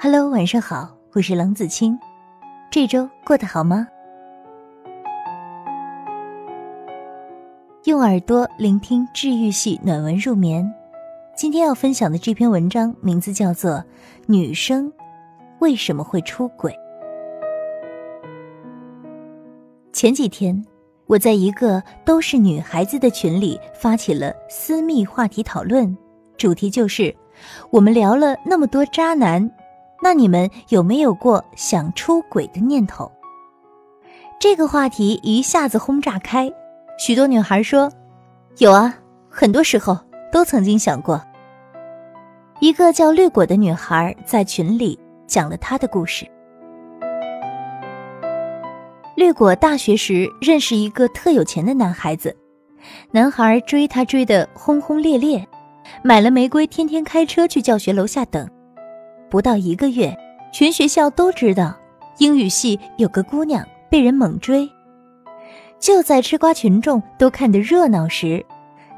Hello，晚上好，我是冷子清。这周过得好吗？用耳朵聆听治愈系暖文入眠。今天要分享的这篇文章名字叫做《女生为什么会出轨》。前几天，我在一个都是女孩子的群里发起了私密话题讨论，主题就是我们聊了那么多渣男。那你们有没有过想出轨的念头？这个话题一下子轰炸开，许多女孩说：“有啊，很多时候都曾经想过。”一个叫绿果的女孩在群里讲了她的故事。绿果大学时认识一个特有钱的男孩子，男孩追她追得轰轰烈烈，买了玫瑰，天天开车去教学楼下等。不到一个月，全学校都知道英语系有个姑娘被人猛追。就在吃瓜群众都看得热闹时，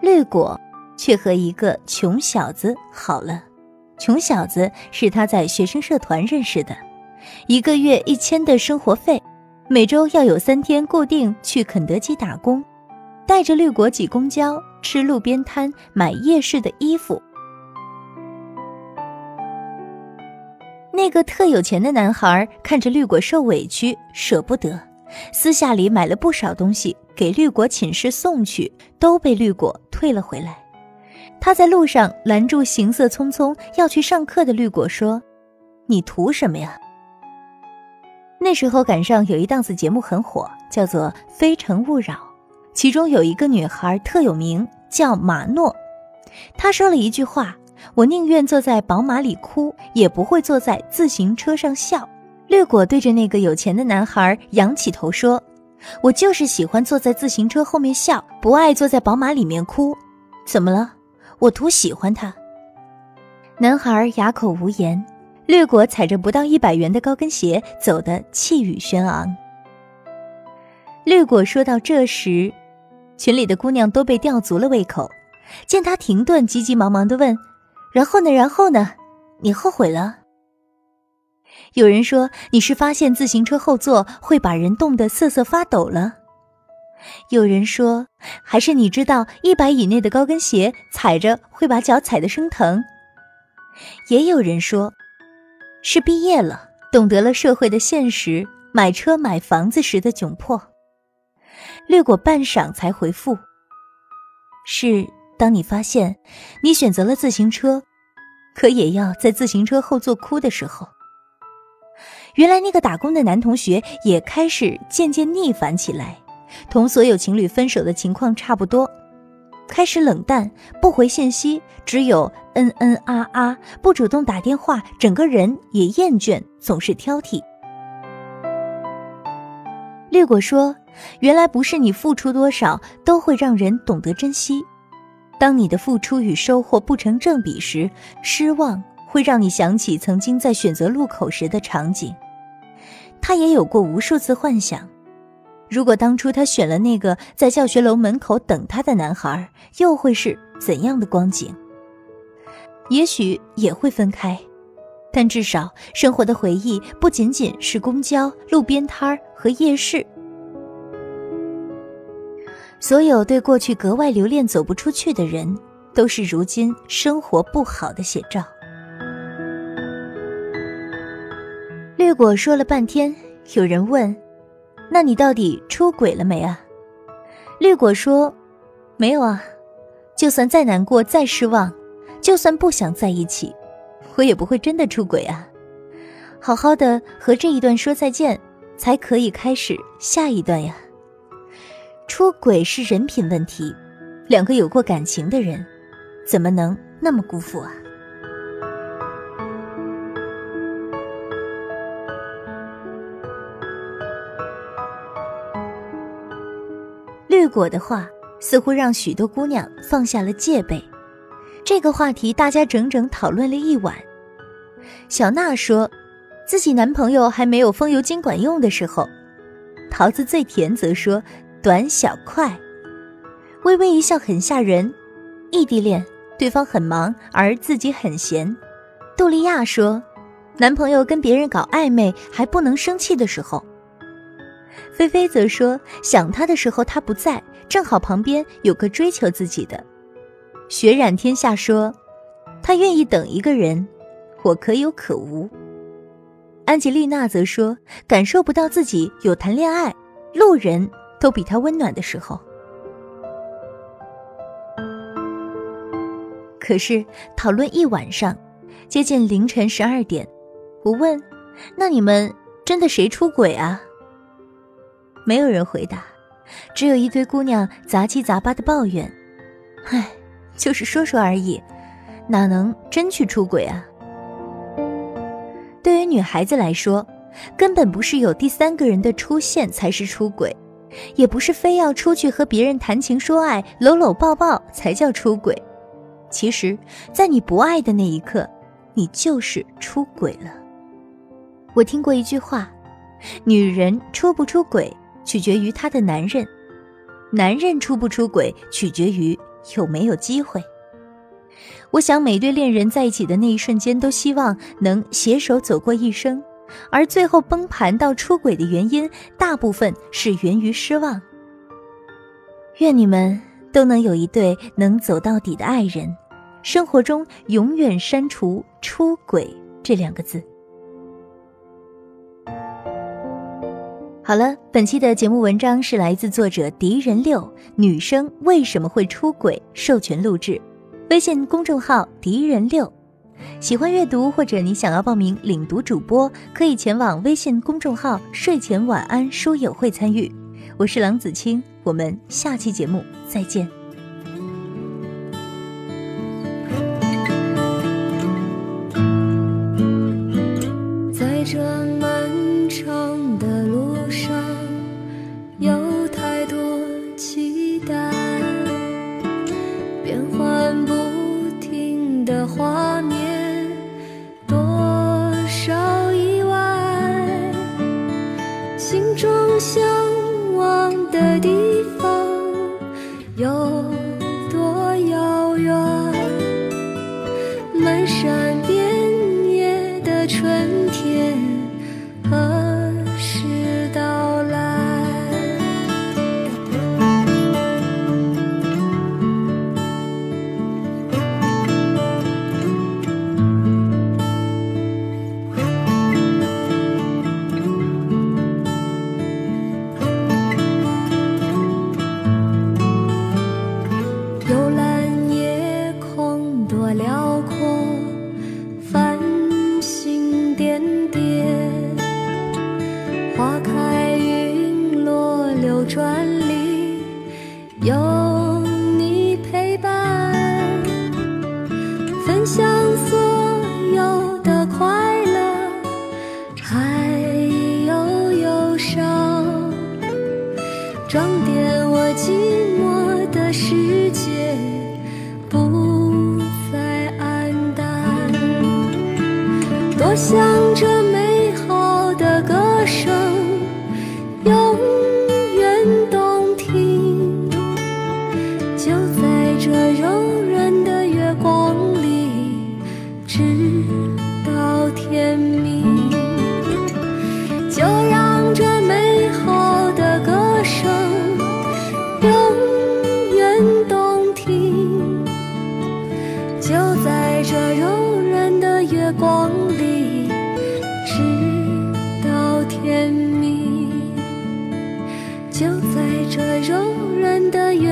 绿果却和一个穷小子好了。穷小子是他在学生社团认识的，一个月一千的生活费，每周要有三天固定去肯德基打工，带着绿果挤公交、吃路边摊、买夜市的衣服。那个特有钱的男孩看着绿果受委屈，舍不得，私下里买了不少东西给绿果寝室送去，都被绿果退了回来。他在路上拦住行色匆匆要去上课的绿果，说：“你图什么呀？”那时候赶上有一档子节目很火，叫做《非诚勿扰》，其中有一个女孩特有名，叫马诺。她说了一句话。我宁愿坐在宝马里哭，也不会坐在自行车上笑。绿果对着那个有钱的男孩仰起头说：“我就是喜欢坐在自行车后面笑，不爱坐在宝马里面哭。怎么了？我图喜欢他。”男孩哑口无言。绿果踩着不到一百元的高跟鞋，走得气宇轩昂。绿果说到这时，群里的姑娘都被吊足了胃口，见他停顿，急急忙忙地问。然后呢？然后呢？你后悔了？有人说你是发现自行车后座会把人冻得瑟瑟发抖了。有人说还是你知道一百以内的高跟鞋踩着会把脚踩得生疼。也有人说，是毕业了，懂得了社会的现实，买车买房子时的窘迫。略过半晌才回复：是。当你发现你选择了自行车，可也要在自行车后座哭的时候，原来那个打工的男同学也开始渐渐逆反起来，同所有情侣分手的情况差不多，开始冷淡，不回信息，只有嗯嗯啊啊，不主动打电话，整个人也厌倦，总是挑剔。略果说：“原来不是你付出多少都会让人懂得珍惜。”当你的付出与收获不成正比时，失望会让你想起曾经在选择路口时的场景。他也有过无数次幻想，如果当初他选了那个在教学楼门口等他的男孩，又会是怎样的光景？也许也会分开，但至少生活的回忆不仅仅是公交、路边摊儿和夜市。所有对过去格外留恋、走不出去的人，都是如今生活不好的写照。绿果说了半天，有人问：“那你到底出轨了没啊？”绿果说：“没有啊，就算再难过、再失望，就算不想在一起，我也不会真的出轨啊。好好的和这一段说再见，才可以开始下一段呀。”出轨是人品问题，两个有过感情的人，怎么能那么辜负啊？绿果的话似乎让许多姑娘放下了戒备。这个话题大家整整讨论了一晚。小娜说，自己男朋友还没有风油精管用的时候。桃子最甜则说。短小快，微微一笑很吓人。异地恋，对方很忙而自己很闲。杜丽亚说：“男朋友跟别人搞暧昧还不能生气的时候。菲菲则说，想他的时候他不在，正好旁边有个追求自己的。血染天下说，他愿意等一个人，我可有可无。安吉丽娜则说，感受不到自己有谈恋爱，路人都比他温暖的时候。可是讨论一晚上，接近凌晨十二点，我问：“那你们真的谁出轨啊？”没有人回答，只有一堆姑娘杂七杂八的抱怨：“唉，就是说说而已，哪能真去出轨啊？”对于女孩子来说，根本不是有第三个人的出现才是出轨，也不是非要出去和别人谈情说爱、搂搂抱抱才叫出轨。其实，在你不爱的那一刻，你就是出轨了。我听过一句话：女人出不出轨，取决于她的男人；男人出不出轨，取决于有没有机会。我想，每对恋人在一起的那一瞬间，都希望能携手走过一生，而最后崩盘到出轨的原因，大部分是源于失望。愿你们。都能有一对能走到底的爱人，生活中永远删除“出轨”这两个字。好了，本期的节目文章是来自作者敌人六，女生为什么会出轨？授权录制，微信公众号敌人六。喜欢阅读或者你想要报名领读主播，可以前往微信公众号睡前晚安书友会参与。我是郎子清，我们下期节目再见。在这漫长的向往。的地方有辽阔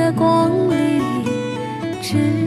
月光里。